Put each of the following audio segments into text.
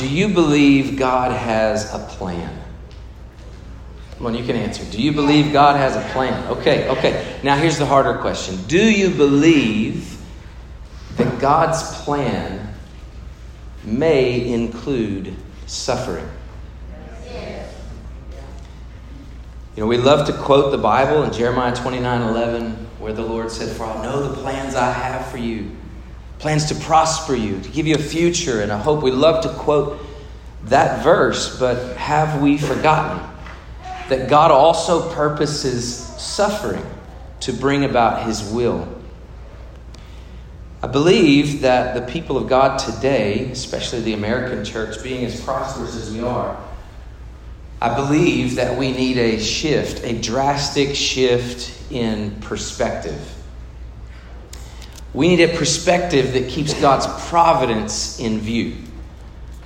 Do you believe God has a plan? Come on, you can answer. Do you believe God has a plan? Okay, okay. Now here's the harder question Do you believe that God's plan may include suffering? You know, we love to quote the Bible in Jeremiah 29 11, where the Lord said, For I know the plans I have for you plans to prosper you, to give you a future and a hope. We love to quote that verse, but have we forgotten that God also purposes suffering to bring about his will? I believe that the people of God today, especially the American church, being as prosperous as we are, I believe that we need a shift, a drastic shift in perspective. We need a perspective that keeps God's providence in view.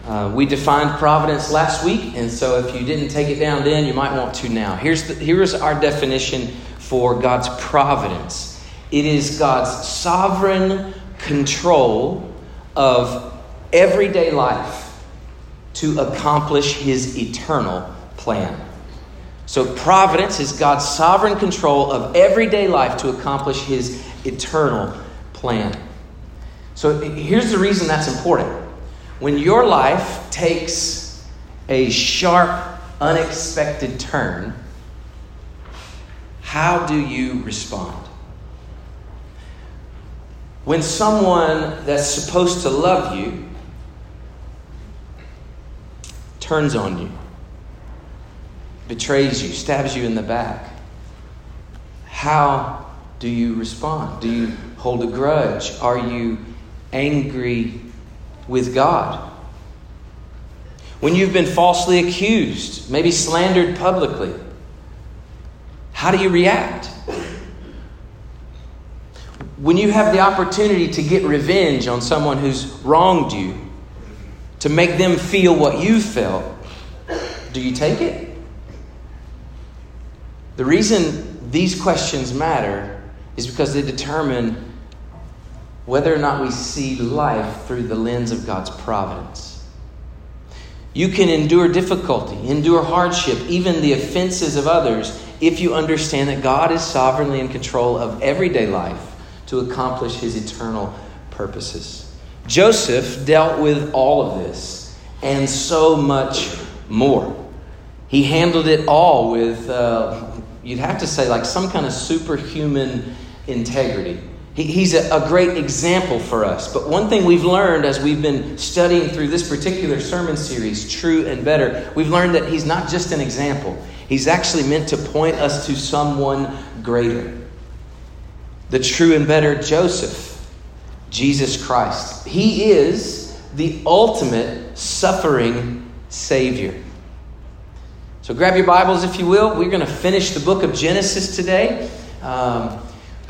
Uh, we defined providence last week, and so if you didn't take it down then, you might want to now. Here's, the, here's our definition for God's providence it is God's sovereign control of everyday life to accomplish his eternal plan. So, providence is God's sovereign control of everyday life to accomplish his eternal plan. So here's the reason that's important. When your life takes a sharp, unexpected turn, how do you respond? When someone that's supposed to love you turns on you, betrays you, stabs you in the back, how do you respond? Do you hold a grudge? Are you angry with God? When you've been falsely accused, maybe slandered publicly, how do you react? When you have the opportunity to get revenge on someone who's wronged you, to make them feel what you felt, do you take it? The reason these questions matter is because they determine whether or not we see life through the lens of God's providence. You can endure difficulty, endure hardship, even the offenses of others, if you understand that God is sovereignly in control of everyday life to accomplish his eternal purposes. Joseph dealt with all of this and so much more. He handled it all with, uh, you'd have to say, like some kind of superhuman integrity. He, he's a, a great example for us. But one thing we've learned as we've been studying through this particular sermon series, True and Better, we've learned that he's not just an example, he's actually meant to point us to someone greater. The true and better Joseph, Jesus Christ. He is the ultimate suffering Savior. So grab your Bibles, if you will. We're going to finish the book of Genesis today. Um,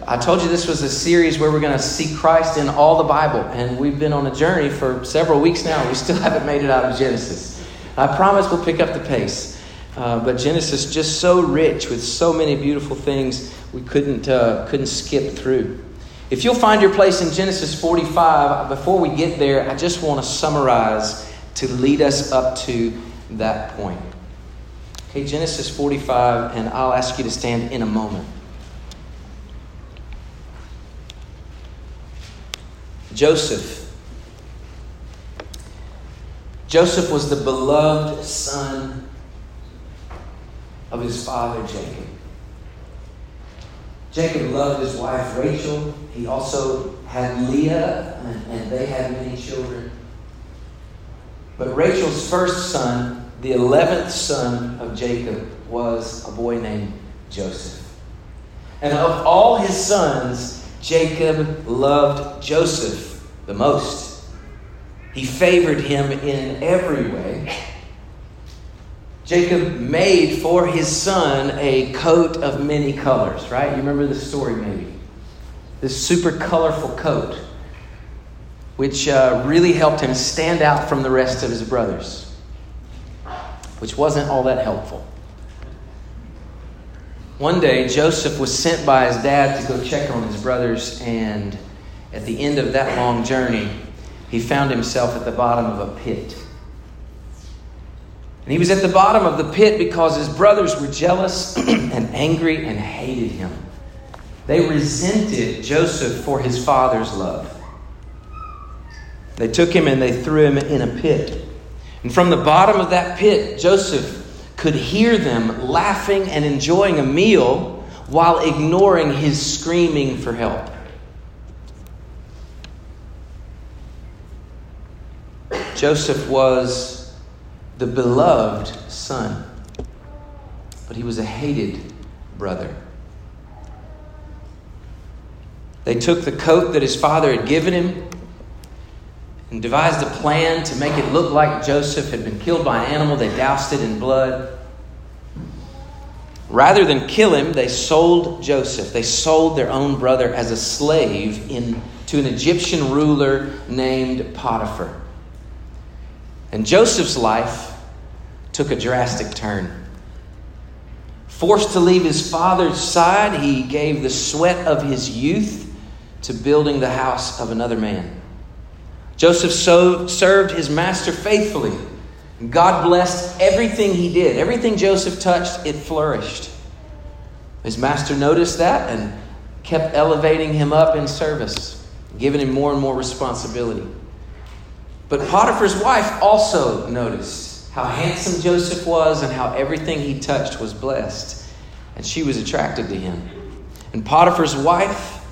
I told you this was a series where we're going to see Christ in all the Bible, and we've been on a journey for several weeks now. We still haven't made it out of Genesis. I promise we'll pick up the pace. Uh, but Genesis just so rich with so many beautiful things we couldn't uh, couldn't skip through. If you'll find your place in Genesis 45, before we get there, I just want to summarize to lead us up to that point. Okay, Genesis 45, and I'll ask you to stand in a moment. Joseph. Joseph was the beloved son of his father Jacob. Jacob loved his wife Rachel. He also had Leah, and, they had many children. But Rachel's first son, the 11th son of Jacob, was a boy named Joseph. And of all his sons, Jacob loved Joseph the most. He favored him in every way. Jacob made for his son a coat of many colors, right? You remember the story, maybe? This super colorful coat, which uh, really helped him stand out from the rest of his brothers, which wasn't all that helpful. One day, Joseph was sent by his dad to go check on his brothers, and at the end of that long journey, he found himself at the bottom of a pit. And he was at the bottom of the pit because his brothers were jealous and angry and hated him. They resented Joseph for his father's love. They took him and they threw him in a pit. And from the bottom of that pit, Joseph could hear them laughing and enjoying a meal while ignoring his screaming for help. Joseph was the beloved son, but he was a hated brother. They took the coat that his father had given him and devised a plan to make it look like Joseph had been killed by an animal. They doused it in blood. Rather than kill him, they sold Joseph. They sold their own brother as a slave in, to an Egyptian ruler named Potiphar. And Joseph's life took a drastic turn. Forced to leave his father's side, he gave the sweat of his youth to building the house of another man. Joseph so, served his master faithfully. God blessed everything he did. Everything Joseph touched, it flourished. His master noticed that and kept elevating him up in service, giving him more and more responsibility. But Potiphar's wife also noticed how handsome Joseph was and how everything he touched was blessed. And she was attracted to him. And Potiphar's wife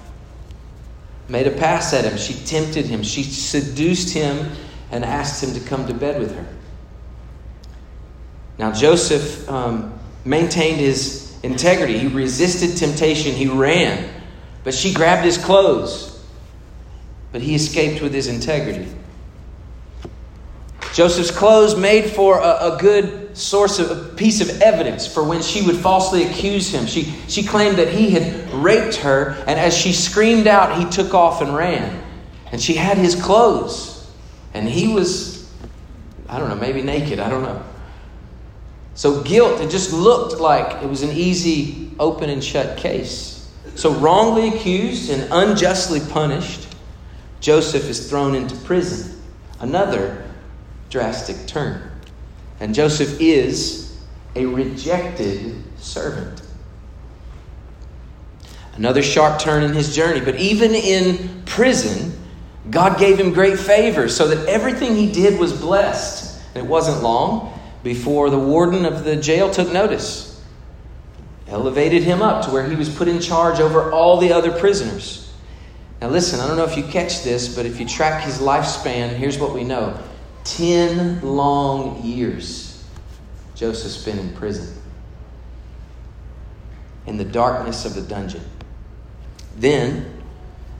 made a pass at him. She tempted him. She seduced him and asked him to come to bed with her. Now, Joseph um, maintained his integrity. He resisted temptation. He ran. But she grabbed his clothes. But he escaped with his integrity. Joseph's clothes made for a, a good source of a piece of evidence for when she would falsely accuse him. She, she claimed that he had raped her, and as she screamed out, he took off and ran. And she had his clothes, and he was, I don't know, maybe naked, I don't know. So guilt, it just looked like it was an easy open and shut case. So wrongly accused and unjustly punished, Joseph is thrown into prison. Another drastic turn. And Joseph is a rejected servant. Another sharp turn in his journey. But even in prison, God gave him great favor so that everything he did was blessed. And it wasn't long before the warden of the jail took notice, elevated him up to where he was put in charge over all the other prisoners. Now, listen, I don't know if you catch this, but if you track his lifespan, here's what we know 10 long years Joseph spent in prison, in the darkness of the dungeon. Then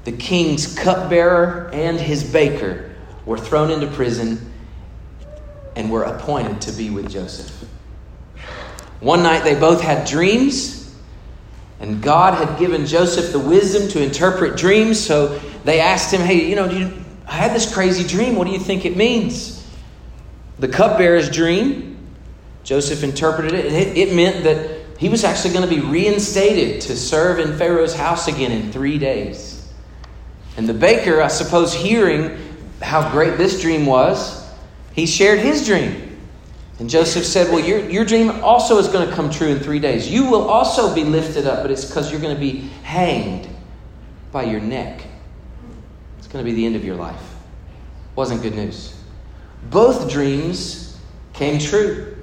the king's cupbearer and his baker were thrown into prison and were appointed to be with Joseph. One night they both had dreams, and God had given Joseph the wisdom to interpret dreams, so they asked him, Hey, you know, you, I had this crazy dream. What do you think it means? The cupbearer's dream, Joseph interpreted it. it. It meant that he was actually going to be reinstated to serve in Pharaoh's house again in three days. And the baker, I suppose, hearing how great this dream was, he shared his dream. And Joseph said, Well, your, your dream also is going to come true in three days. You will also be lifted up, but it's because you're going to be hanged by your neck. It's going to be the end of your life. Wasn't good news. Both dreams came true.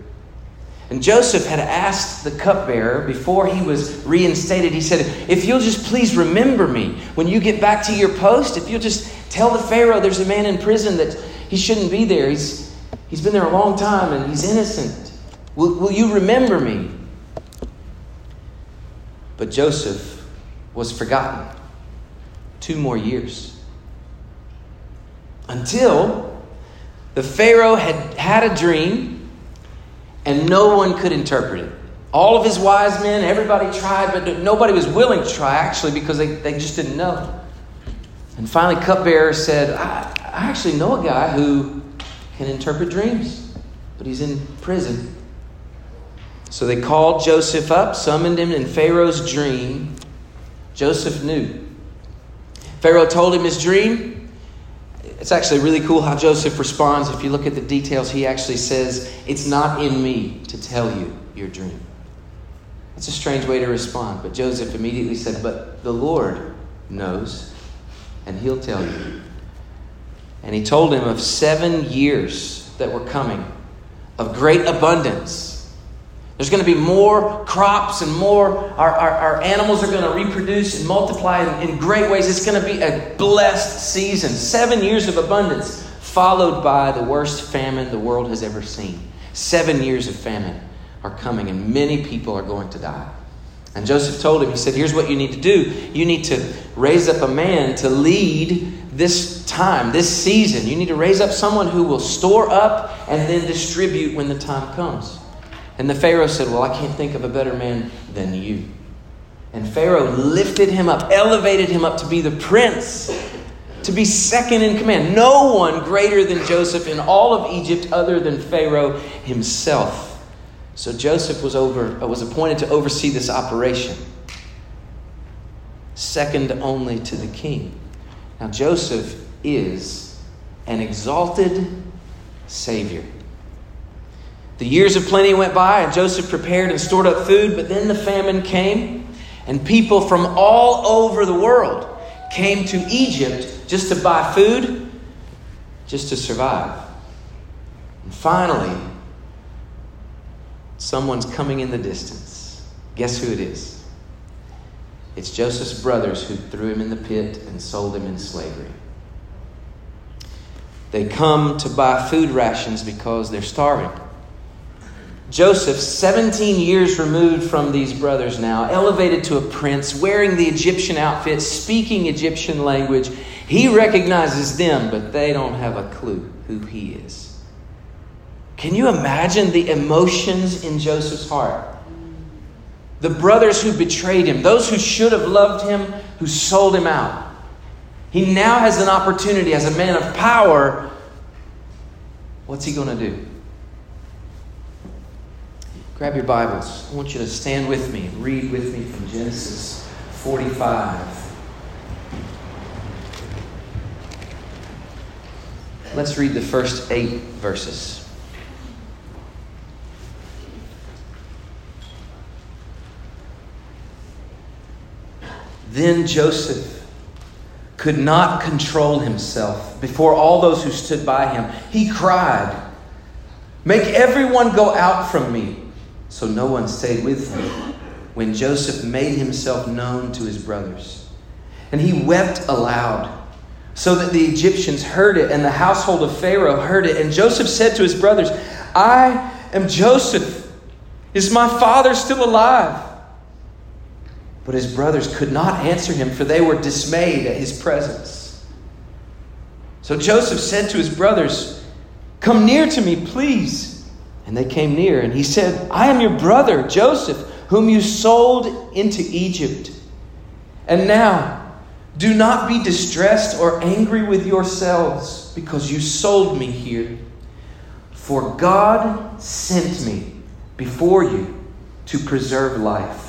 And Joseph had asked the cupbearer before he was reinstated, he said, If you'll just please remember me when you get back to your post, if you'll just tell the Pharaoh there's a man in prison that he shouldn't be there. He's, he's been there a long time and he's innocent. Will, will you remember me? But Joseph was forgotten. Two more years. Until the Pharaoh had had a dream and no one could interpret it. All of his wise men, everybody tried, but nobody was willing to try actually because they, they just didn't know. And finally, cupbearer said, I, I actually know a guy who can interpret dreams, but he's in prison. So they called Joseph up, summoned him in Pharaoh's dream. Joseph knew. Pharaoh told him his dream. it's actually really cool how Joseph responds. If you look at the details, he actually says, It's not in me to tell you your dream. It's a strange way to respond, but Joseph immediately said, But the Lord knows, and he'll tell you. And he told him of seven years that were coming of great abundance there's going to be more crops and more, our, our, our animals are going to reproduce and multiply in, in great ways. It's going to be a blessed season. Seven years of abundance, followed by the worst famine the world has ever seen. Seven years of famine are coming, and many people are going to die. And Joseph told him, he said, Here's what you need to do. You need to raise up a man to lead this time, this season. You need to raise up someone who will store up and then distribute when the time comes. And the Pharaoh said, Well, I can't think of a better man than you. And Pharaoh lifted him up, elevated him up to be the prince, to be second in command. No one greater than Joseph in all of Egypt other than Pharaoh himself. So Joseph was, over, uh, was appointed to oversee this operation, second only to the king. Now, Joseph is an exalted Savior. The years of plenty went by, and Joseph prepared and stored up food, but then the famine came, and people from all over the world came to Egypt just to buy food, just to survive. And finally, someone's coming in the distance. Guess who it is? It's Joseph's brothers who threw him in the pit and sold him in slavery. They come to buy food rations because they're starving. Joseph, 17 years removed from these brothers now, elevated to a prince, wearing the Egyptian outfit, speaking Egyptian language, he recognizes them, but they don't have a clue who he is. Can you imagine the emotions in Joseph's heart? The brothers who betrayed him, those who should have loved him, who sold him out. He now has an opportunity as a man of power. What's he going to do? Grab your Bibles. I want you to stand with me read with me from Genesis 45. Let's read the first eight verses. Then Joseph could not control himself before all those who stood by him. He cried, Make everyone go out from me so no one stayed with him when Joseph made himself known to his brothers. And he wept aloud, so that the Egyptians heard it, and the household of Pharaoh heard it. And Joseph said to his brothers, I am Joseph. Is my father still alive? But his brothers could not answer him, for they were dismayed at his presence. So Joseph said to his brothers, Come near to me, please. And they came near, and he said, I am your brother, Joseph, whom you sold into Egypt. And now, do not be distressed or angry with yourselves because you sold me here. For God sent me before you to preserve life.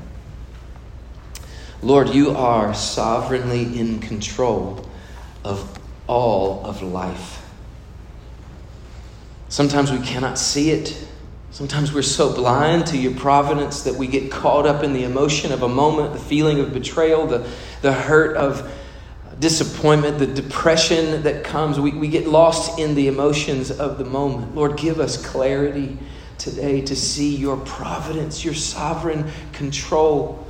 Lord, you are sovereignly in control of all of life. Sometimes we cannot see it. Sometimes we're so blind to your providence that we get caught up in the emotion of a moment, the feeling of betrayal, the, the hurt of disappointment, the depression that comes. We, we get lost in the emotions of the moment. Lord, give us clarity today to see your providence, your sovereign control.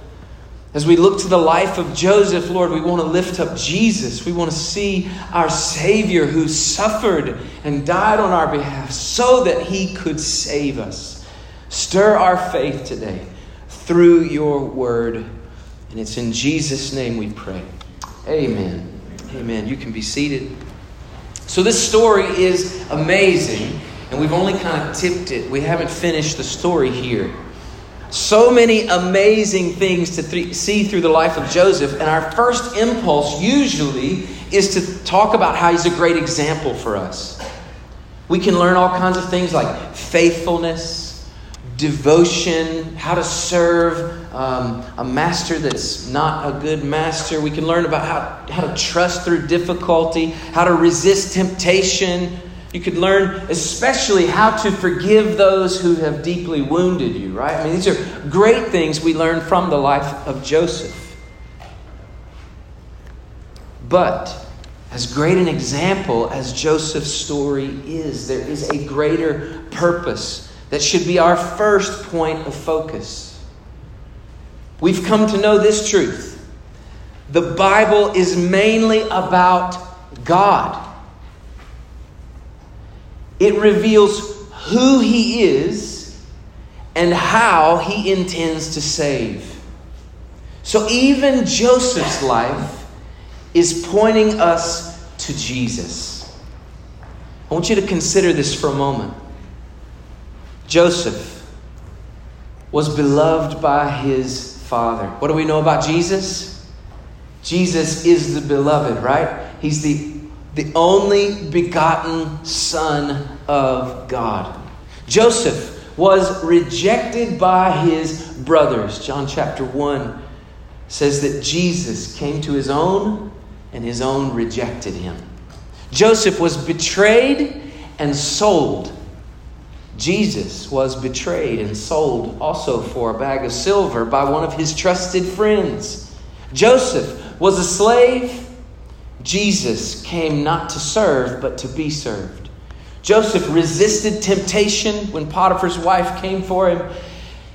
As we look to the life of Joseph, Lord, we want to lift up Jesus. We want to see our Savior who suffered and died on our behalf so that he could save us. Stir our faith today through your word. And it's in Jesus' name we pray. Amen. Amen. You can be seated. So, this story is amazing, and we've only kind of tipped it. We haven't finished the story here. So many amazing things to th- see through the life of Joseph, and our first impulse usually is to talk about how he's a great example for us. We can learn all kinds of things like faithfulness, devotion, how to serve um, a master that's not a good master. We can learn about how, how to trust through difficulty, how to resist temptation you could learn especially how to forgive those who have deeply wounded you, right? I mean, these are great things we learn from the life of Joseph. But as great an example as Joseph's story is, there is a greater purpose that should be our first point of focus. We've come to know this truth the Bible is mainly about God. It reveals who He is and how He intends to save. So even Joseph's life is pointing us to Jesus. I want you to consider this for a moment. Joseph was beloved by his father. What do we know about Jesus? Jesus is the beloved, right? He's the the only begotten Son of God. Joseph was rejected by his brothers. John chapter 1 says that Jesus came to his own, and his own rejected him. Joseph was betrayed and sold. Jesus was betrayed and sold also for a bag of silver by one of his trusted friends. Joseph was a slave Jesus came not to serve, but to be served. Joseph resisted temptation when Potiphar's wife came for him.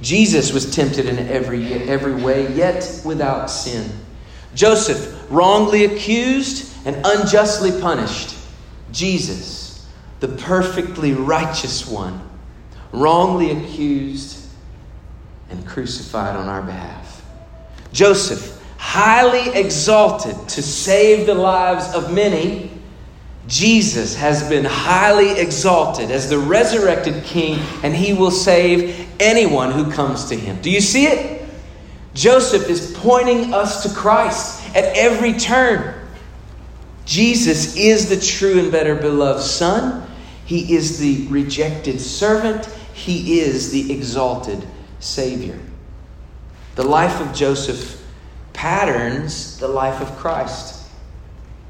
Jesus was tempted in every, every way, yet without sin. Joseph, wrongly accused and unjustly punished. Jesus, the perfectly righteous one, wrongly accused and crucified on our behalf. Joseph, highly exalted to save the lives of many, Jesus has been highly exalted as the resurrected King, and he will save anyone who comes to him. Do you see it? Joseph is pointing us to Christ at every turn. Jesus is the true and better beloved Son. He is the rejected servant. He is the exalted Savior. The life of Joseph patterns the life of Christ.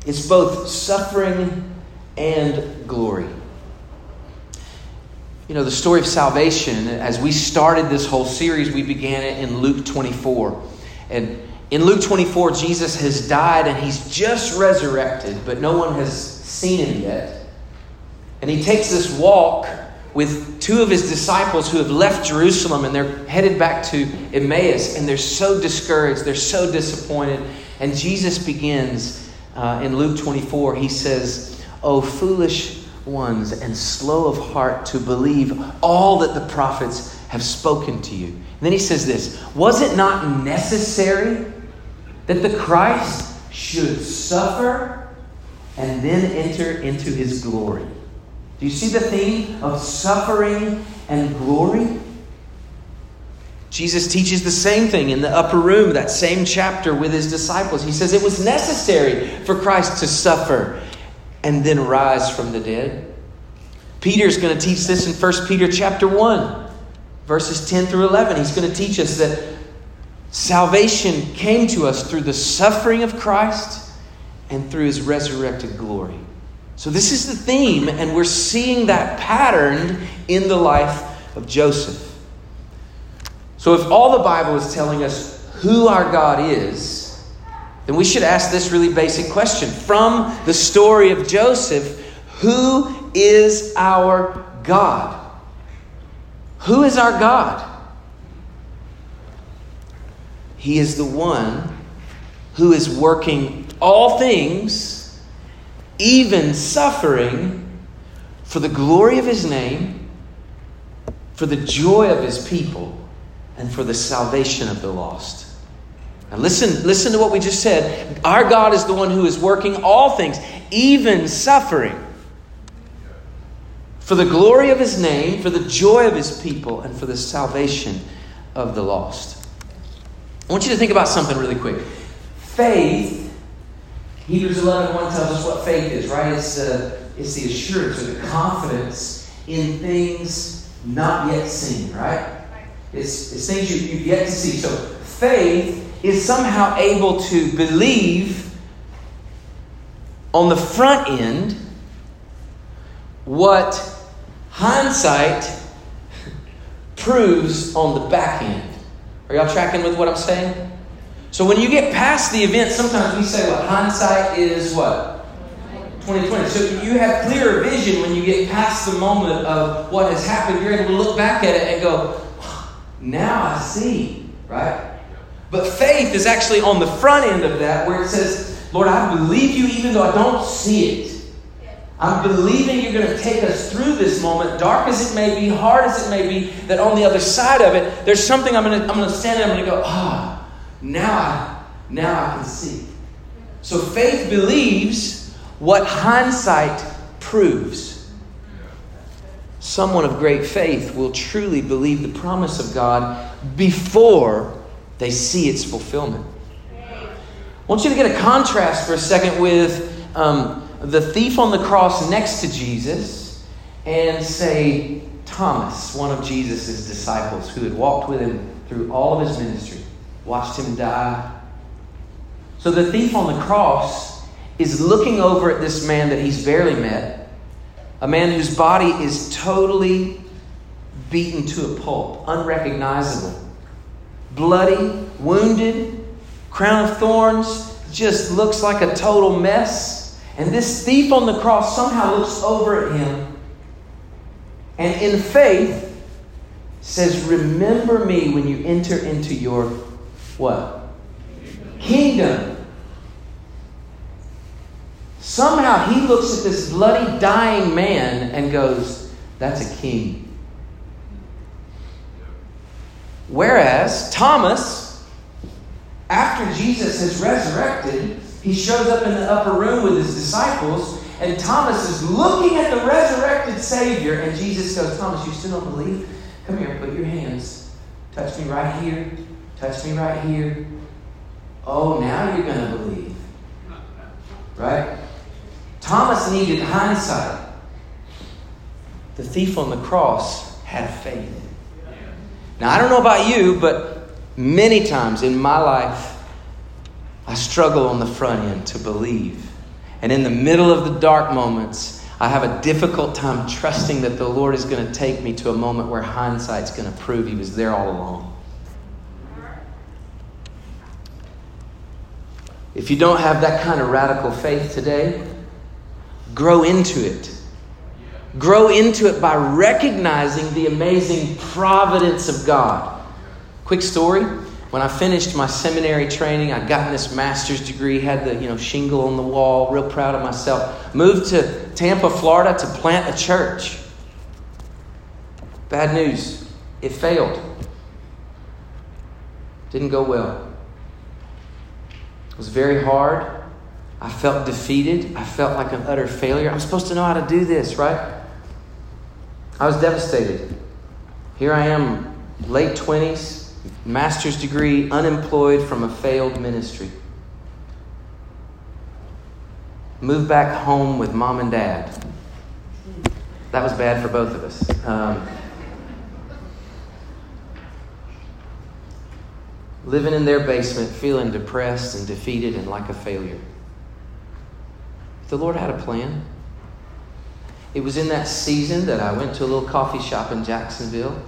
It's both suffering and glory. You know, the story of salvation, as we started this whole series, we began it in Luke 24. And in Luke 24, Jesus has died and he's just resurrected, but no one has seen him yet. And he takes this walk with two of his disciples who have left Jerusalem and they're headed back to Emmaus and they're so discouraged, they're so disappointed. And Jesus begins uh, in Luke 24, he says, Oh, foolish ones and slow of heart to believe all that the prophets have spoken to you. And then he says this Was it not necessary that the Christ should suffer and then enter into his glory? Do you see the theme of suffering and glory? Jesus teaches the same thing in the upper room, that same chapter with his disciples. He says it was necessary for Christ to suffer and then rise from the dead. Peter's going to teach this in 1 Peter chapter 1, verses 10 through 11. He's going to teach us that salvation came to us through the suffering of Christ and through his resurrected glory. So, this is the theme, and we're seeing that patterned in the life of Joseph. So, if all the Bible is telling us who our God is, then we should ask this really basic question. From the story of Joseph, who is our God? Who is our God? He is the one who is working all things even suffering for the glory of his name, for the joy of his people, and for the salvation of the lost. Now listen, listen to what we just said. Our God is the one who is working all things, even suffering for the glory of his name, for the joy of his people, and for the salvation of the lost. I want you to think about something really quick. Faith, Hebrews 11 1 tells us what faith is, right? It's, uh, it's the assurance or the confidence in things not yet seen, right? It's, it's things you, you've yet to see. So faith is somehow able to believe on the front end what hindsight proves on the back end. Are y'all tracking with what I'm saying? So when you get past the event, sometimes we say what hindsight is what 2020. So you have clearer vision when you get past the moment of what has happened. You're able to look back at it and go, now I see, right? But faith is actually on the front end of that where it says, Lord, I believe you even though I don't see it. I'm believing you're going to take us through this moment, dark as it may be, hard as it may be, that on the other side of it, there's something I'm going to, I'm going to stand there, I'm going to go, ah, oh, now I, now I can see. So faith believes what hindsight proves. Someone of great faith will truly believe the promise of God before they see its fulfillment. I want you to get a contrast for a second with um, the thief on the cross next to Jesus and say, Thomas, one of Jesus' disciples who had walked with him through all of his ministry, watched him die. So the thief on the cross is looking over at this man that he's barely met, a man whose body is totally beaten to a pulp, unrecognizable bloody, wounded, crown of thorns, just looks like a total mess. And this thief on the cross somehow looks over at him and in faith says, Remember me when you enter into your what? Kingdom. Somehow he looks at this bloody, dying man and goes, That's a king. Whereas Thomas, after Jesus has resurrected, he shows up in the upper room with his disciples, and Thomas is looking at the resurrected Savior, and Jesus goes, Thomas, you still don't believe? Come here, put your hands. Touch me right here. Touch me right here. Oh, now you're going to believe. Right? Thomas needed hindsight. The thief on the cross had faith. Now, I don't know about you, but many times in my life, I struggle on the front end to believe. And in the middle of the dark moments, I have a difficult time trusting that the Lord is going to take me to a moment where hindsight's going to prove He was there all along. If you don't have that kind of radical faith today, grow into it. Grow into it by recognizing the amazing providence of God. Quick story. When I finished my seminary training, I'd gotten this master's degree, had the you know shingle on the wall, real proud of myself. Moved to Tampa, Florida to plant a church. Bad news. It failed. Didn't go well. It was very hard. I felt defeated. I felt like an utter failure. I'm supposed to know how to do this, right? I was devastated. Here I am, late 20s, master's degree, unemployed from a failed ministry. Moved back home with mom and dad. That was bad for both of us. Um, living in their basement, feeling depressed and defeated and like a failure. The Lord had a plan. It was in that season that I went to a little coffee shop in Jacksonville.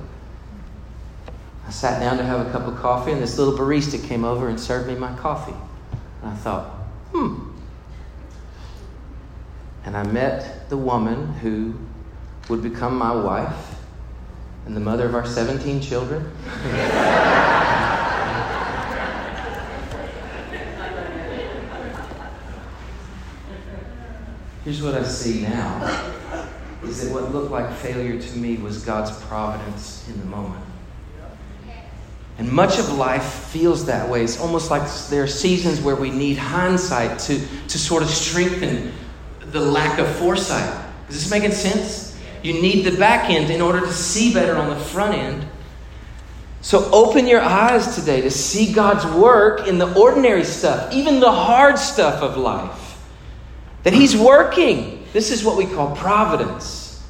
I sat down to have a cup of coffee, and this little barista came over and served me my coffee. And I thought, hmm. And I met the woman who would become my wife and the mother of our 17 children. Here's what I see now is that what looked like failure to me was God's providence in the moment. And much of life feels that way. It's almost like there are seasons where we need hindsight to, to sort of strengthen the lack of foresight. Is this making sense? You need the back end in order to see better on the front end. So open your eyes today to see God's work in the ordinary stuff, even the hard stuff of life. That He's working. This is what we call providence.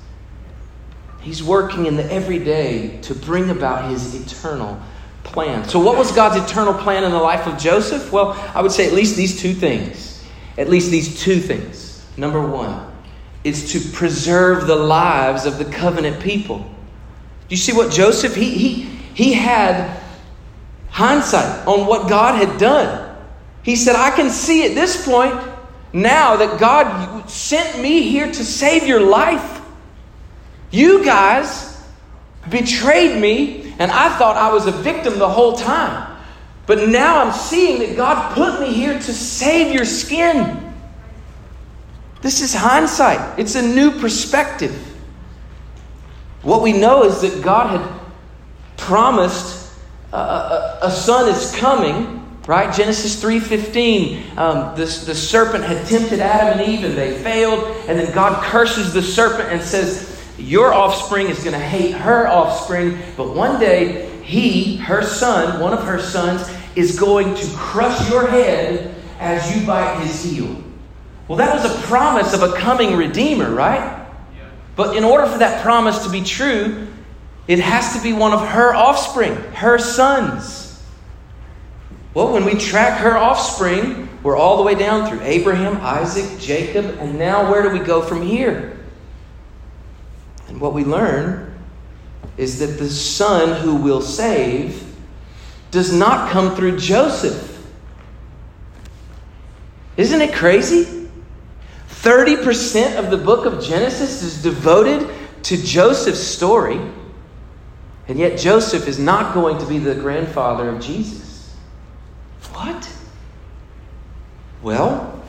He's working in the everyday to bring about His eternal plan. So, what was God's eternal plan in the life of Joseph? Well, I would say at least these two things. At least these two things. Number one, is to preserve the lives of the covenant people. Do you see what Joseph, he, he, he had hindsight on what God had done. He said, I can see at this point now that God sent me here to save your life. You guys betrayed me, and I thought I was a victim the whole time. But now I'm seeing that God put me here to save your skin. This is hindsight, it's a new perspective. What we know is that God had promised a, a, a son is coming right genesis 3.15 um, the, the serpent had tempted adam and eve and they failed and then god curses the serpent and says your offspring is going to hate her offspring but one day he her son one of her sons is going to crush your head as you bite his heel well, that was a promise of a coming Redeemer, right? But in order for that promise to be true, it has to be one of her offspring, her sons. Well, when we track her offspring, we're all the way down through Abraham, Isaac, Jacob, and now where do we go from here? And what we learn is that the son who will save does not come through Joseph. Isn't it crazy? 30% of the book of Genesis is devoted to Joseph's story, and yet Joseph is not going to be the grandfather of Jesus. What? Well,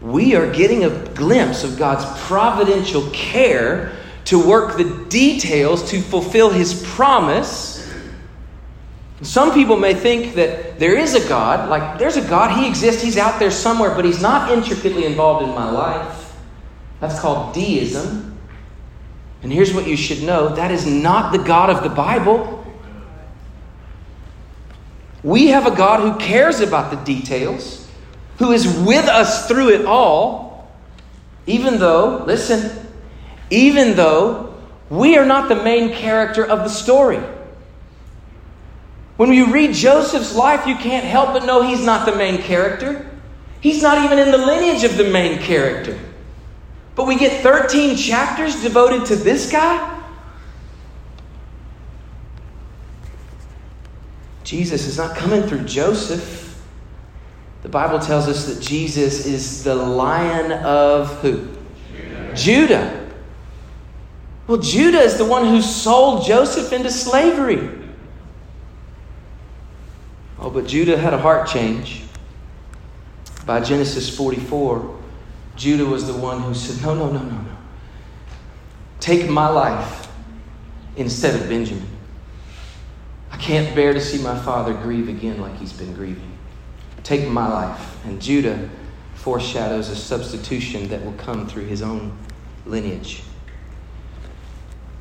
we are getting a glimpse of God's providential care to work the details to fulfill his promise some people may think that there is a God, like there's a God, He exists, He's out there somewhere, but He's not intricately involved in my life. That's called deism. And here's what you should know that is not the God of the Bible. We have a God who cares about the details, who is with us through it all, even though, listen, even though we are not the main character of the story. When you read Joseph's life, you can't help but know he's not the main character. He's not even in the lineage of the main character. But we get 13 chapters devoted to this guy? Jesus is not coming through Joseph. The Bible tells us that Jesus is the lion of who? Judah. Judah. Well, Judah is the one who sold Joseph into slavery. Oh, but Judah had a heart change. By Genesis 44, Judah was the one who said, No, no, no, no, no. Take my life instead of Benjamin. I can't bear to see my father grieve again like he's been grieving. Take my life. And Judah foreshadows a substitution that will come through his own lineage.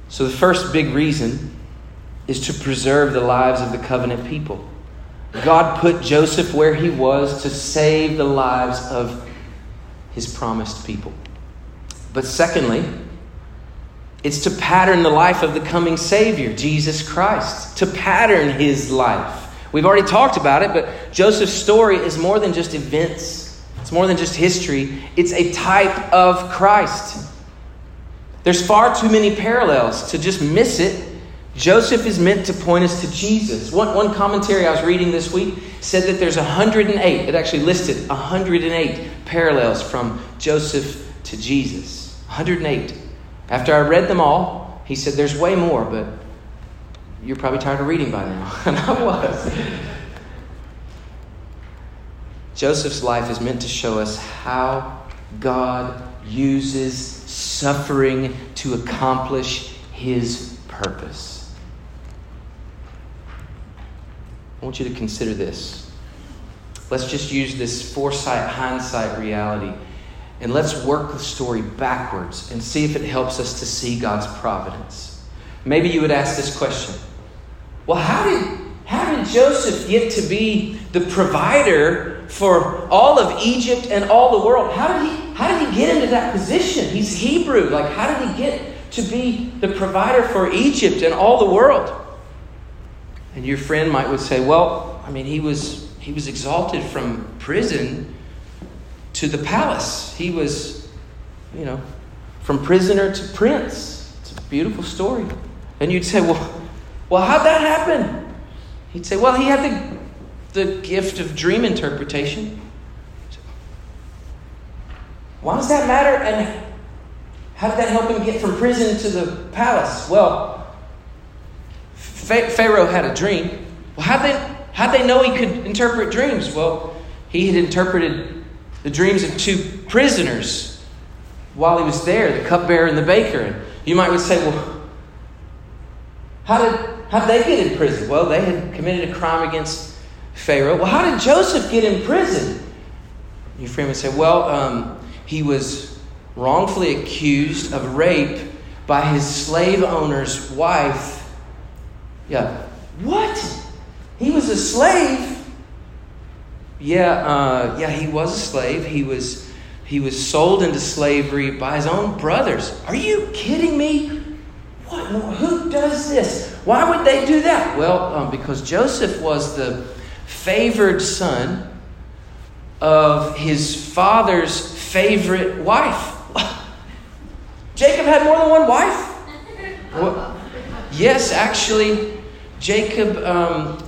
So, the first big reason is to preserve the lives of the covenant people. God put Joseph where he was to save the lives of his promised people. But secondly, it's to pattern the life of the coming Savior, Jesus Christ, to pattern his life. We've already talked about it, but Joseph's story is more than just events, it's more than just history, it's a type of Christ. There's far too many parallels to just miss it Joseph is meant to point us to Jesus. One, one commentary I was reading this week said that there's 108, it actually listed 108 parallels from Joseph to Jesus. 108. After I read them all, he said there's way more, but you're probably tired of reading by now. and I was. Joseph's life is meant to show us how God uses suffering to accomplish his purpose. I want you to consider this. Let's just use this foresight, hindsight reality. And let's work the story backwards and see if it helps us to see God's providence. Maybe you would ask this question Well, how did, how did Joseph get to be the provider for all of Egypt and all the world? How did he, how did he get into that position? He's Hebrew. Like, how did he get to be the provider for Egypt and all the world? And your friend might would say, Well, I mean, he was, he was exalted from prison to the palace. He was, you know, from prisoner to prince. It's a beautiful story. And you'd say, well, well, how'd that happen? He'd say, well, he had the, the gift of dream interpretation. Why does that matter? And how did that help him get from prison to the palace? Well, Pharaoh had a dream. Well, how'd they, how'd they know he could interpret dreams? Well, he had interpreted the dreams of two prisoners while he was there, the cupbearer and the baker. And you might say, well, how did, how did they get in prison? Well, they had committed a crime against Pharaoh. Well, how did Joseph get in prison? Your friend would say, well, um, he was wrongfully accused of rape by his slave owner's wife. Yeah. What? He was a slave? Yeah, uh, yeah, he was a slave. He was, he was sold into slavery by his own brothers. Are you kidding me? What? Who does this? Why would they do that? Well, um, because Joseph was the favored son of his father's favorite wife. Jacob had more than one wife? Well, yes, actually, Jacob, um,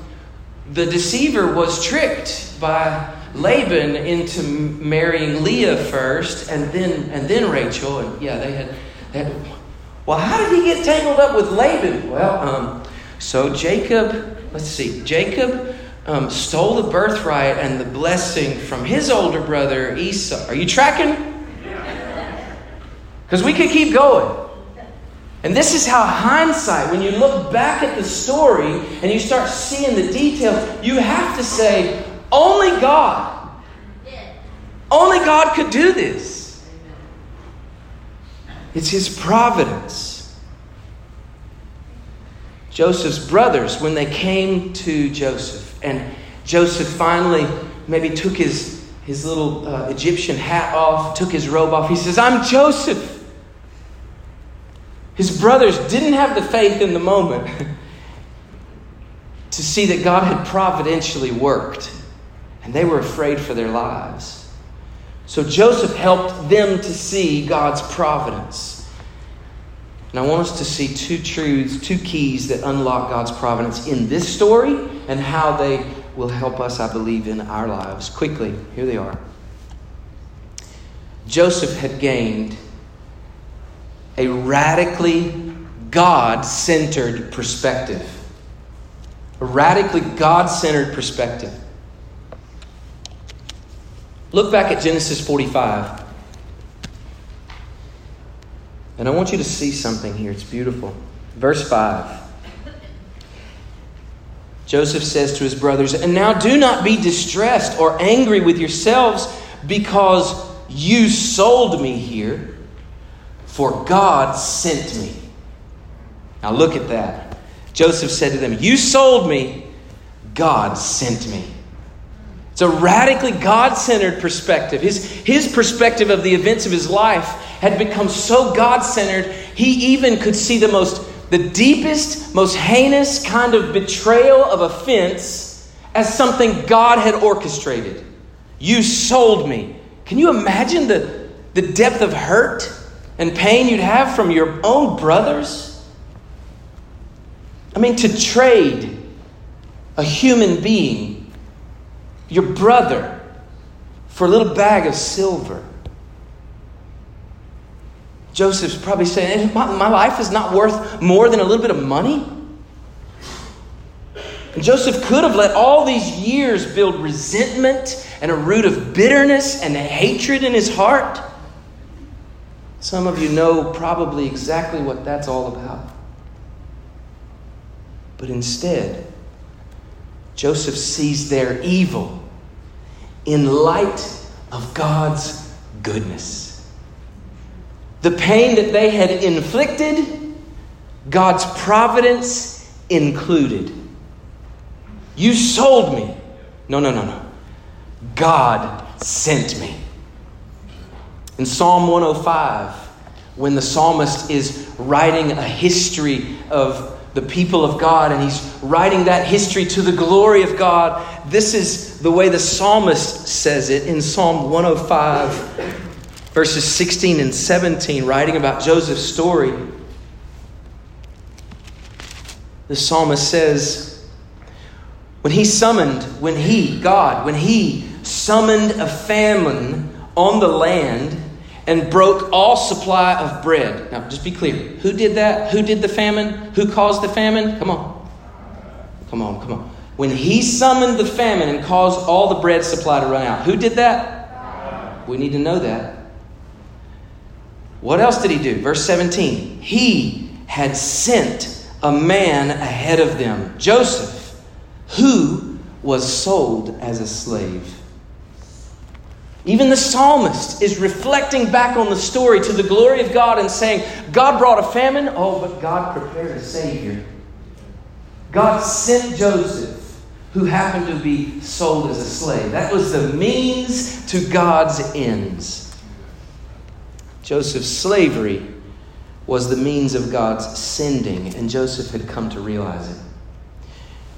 the deceiver, was tricked by Laban into marrying Leah first, and then and then Rachel, and yeah, they had. They had well, how did he get tangled up with Laban? Well, um, so Jacob, let's see, Jacob um, stole the birthright and the blessing from his older brother Esau. Are you tracking? Because we could keep going. And this is how hindsight, when you look back at the story and you start seeing the details, you have to say, only God. Only God could do this. It's His providence. Joseph's brothers, when they came to Joseph, and Joseph finally maybe took his, his little uh, Egyptian hat off, took his robe off, he says, I'm Joseph. His brothers didn't have the faith in the moment to see that God had providentially worked and they were afraid for their lives. So Joseph helped them to see God's providence. And I want us to see two truths, two keys that unlock God's providence in this story and how they will help us, I believe, in our lives. Quickly, here they are. Joseph had gained a radically God centered perspective. A radically God centered perspective. Look back at Genesis 45. And I want you to see something here. It's beautiful. Verse 5. Joseph says to his brothers, And now do not be distressed or angry with yourselves because you sold me here, for God sent me. Now look at that. Joseph said to them, You sold me, God sent me. It's a radically God centered perspective. His, his perspective of the events of his life had become so God centered, he even could see the most, the deepest, most heinous kind of betrayal of offense as something God had orchestrated. You sold me. Can you imagine the, the depth of hurt and pain you'd have from your own brothers? I mean, to trade a human being your brother for a little bag of silver. Joseph's probably saying, eh, my, my life is not worth more than a little bit of money. And Joseph could have let all these years build resentment and a root of bitterness and hatred in his heart. Some of you know probably exactly what that's all about. But instead, Joseph sees their evil in light of God's goodness. The pain that they had inflicted, God's providence included. You sold me. No, no, no, no. God sent me. In Psalm 105, when the psalmist is writing a history of the people of God and he's writing that history to the glory of God, this is the way the psalmist says it in Psalm 105, verses 16 and 17, writing about Joseph's story. The psalmist says, when he summoned, when he, God, when he summoned a famine on the land and broke all supply of bread. Now, just be clear. Who did that? Who did the famine? Who caused the famine? Come on. Come on, come on. When he summoned the famine and caused all the bread supply to run out, who did that? We need to know that. What else did he do? Verse 17. He had sent a man ahead of them, Joseph, who was sold as a slave. Even the psalmist is reflecting back on the story to the glory of God and saying, God brought a famine. Oh, but God prepared a Savior. God sent Joseph, who happened to be sold as a slave. That was the means to God's ends. Joseph's slavery was the means of God's sending, and Joseph had come to realize it.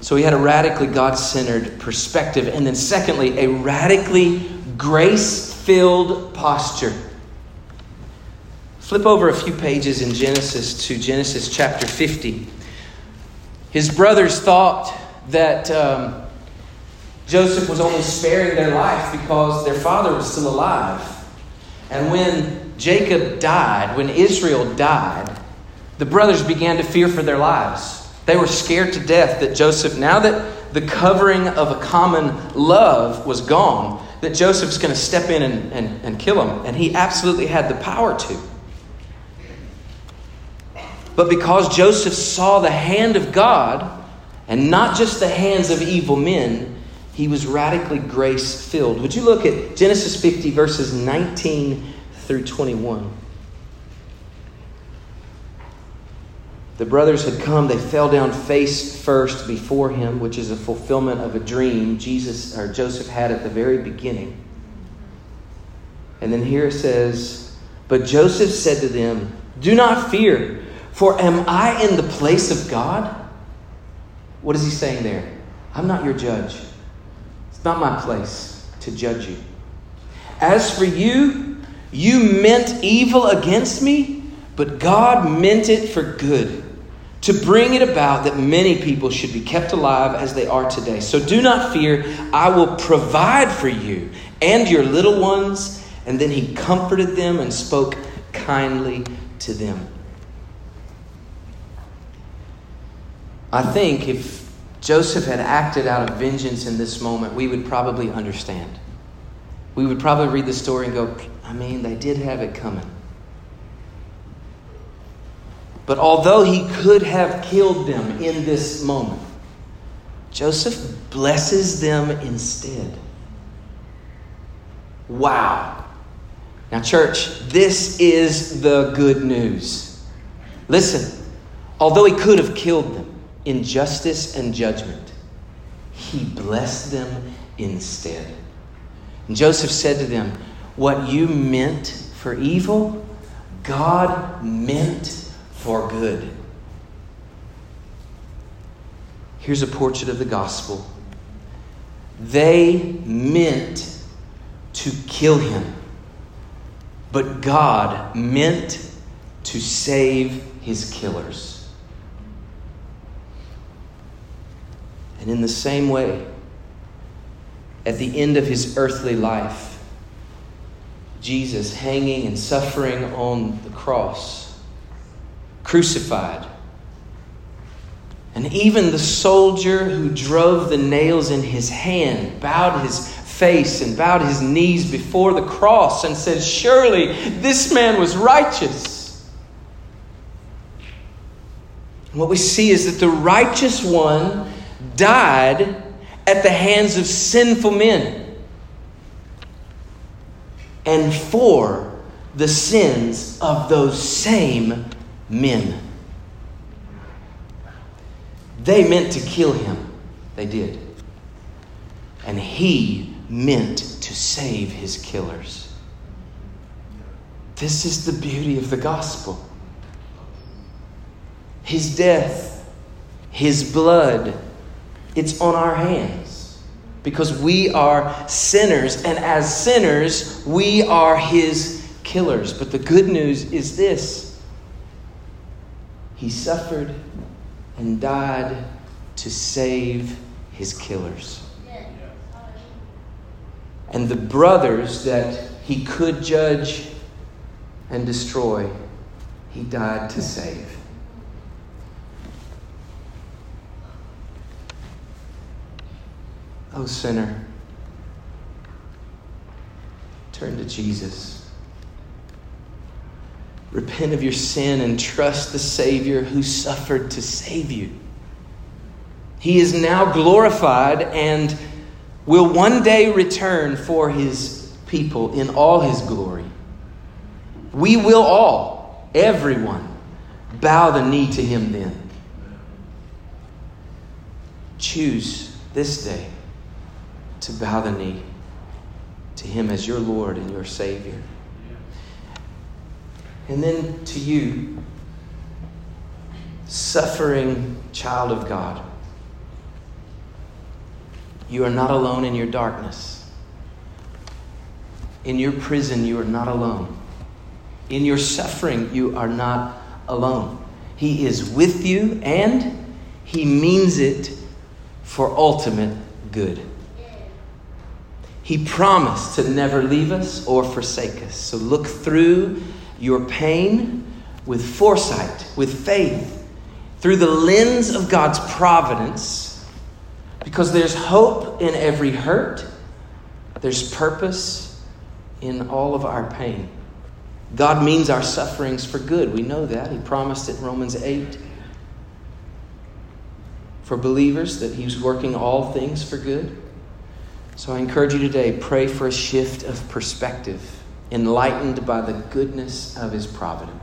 So he had a radically God centered perspective. And then, secondly, a radically grace filled posture. Flip over a few pages in Genesis to Genesis chapter 50. His brothers thought that um, Joseph was only sparing their life because their father was still alive. And when Jacob died, when Israel died, the brothers began to fear for their lives. They were scared to death that Joseph, now that the covering of a common love was gone, that Joseph's going to step in and, and, and kill him. And he absolutely had the power to. But because Joseph saw the hand of God and not just the hands of evil men, he was radically grace filled. Would you look at Genesis 50, verses 19 through 21? The brothers had come, they fell down face first before him, which is a fulfillment of a dream Jesus or Joseph had at the very beginning. And then here it says, But Joseph said to them, Do not fear, for am I in the place of God? What is he saying there? I'm not your judge. It's not my place to judge you. As for you, you meant evil against me, but God meant it for good to bring it about that many people should be kept alive as they are today. So do not fear, I will provide for you and your little ones. And then he comforted them and spoke kindly to them. I think if Joseph had acted out of vengeance in this moment, we would probably understand. We would probably read the story and go, I mean, they did have it coming. But although he could have killed them in this moment, Joseph blesses them instead. Wow. Now, church, this is the good news. Listen, although he could have killed them in justice and judgment, he blessed them instead. And Joseph said to them, What you meant for evil, God meant for good. Here's a portrait of the gospel. They meant to kill him, but God meant to save his killers. And in the same way, at the end of his earthly life, Jesus hanging and suffering on the cross crucified. And even the soldier who drove the nails in his hand bowed his face and bowed his knees before the cross and said, Surely this man was righteous. what we see is that the righteous one died at the hands of sinful men. and for the sins of those same men. They meant to kill him. They did. And he meant to save his killers. This is the beauty of the gospel. His death, his blood, it's on our hands because we are sinners, and as sinners, we are his killers. But the good news is this He suffered and died to save his killers. And the brothers that he could judge and destroy, he died to save. Oh, sinner, turn to Jesus. Repent of your sin and trust the Savior who suffered to save you. He is now glorified and will one day return for his people in all his glory. We will all, everyone, bow the knee to him then. Choose this day to bow the knee to him as your Lord and your Savior. And then to you, suffering child of God, you are not alone in your darkness. In your prison, you are not alone. In your suffering, you are not alone. He is with you and He means it for ultimate good. He promised to never leave us or forsake us. So look through your pain with foresight, with faith, through the lens of God's providence, because there's hope in every hurt, there's purpose in all of our pain. God means our sufferings for good. We know that. He promised it in Romans 8 for believers that He's working all things for good. So I encourage you today pray for a shift of perspective enlightened by the goodness of his providence.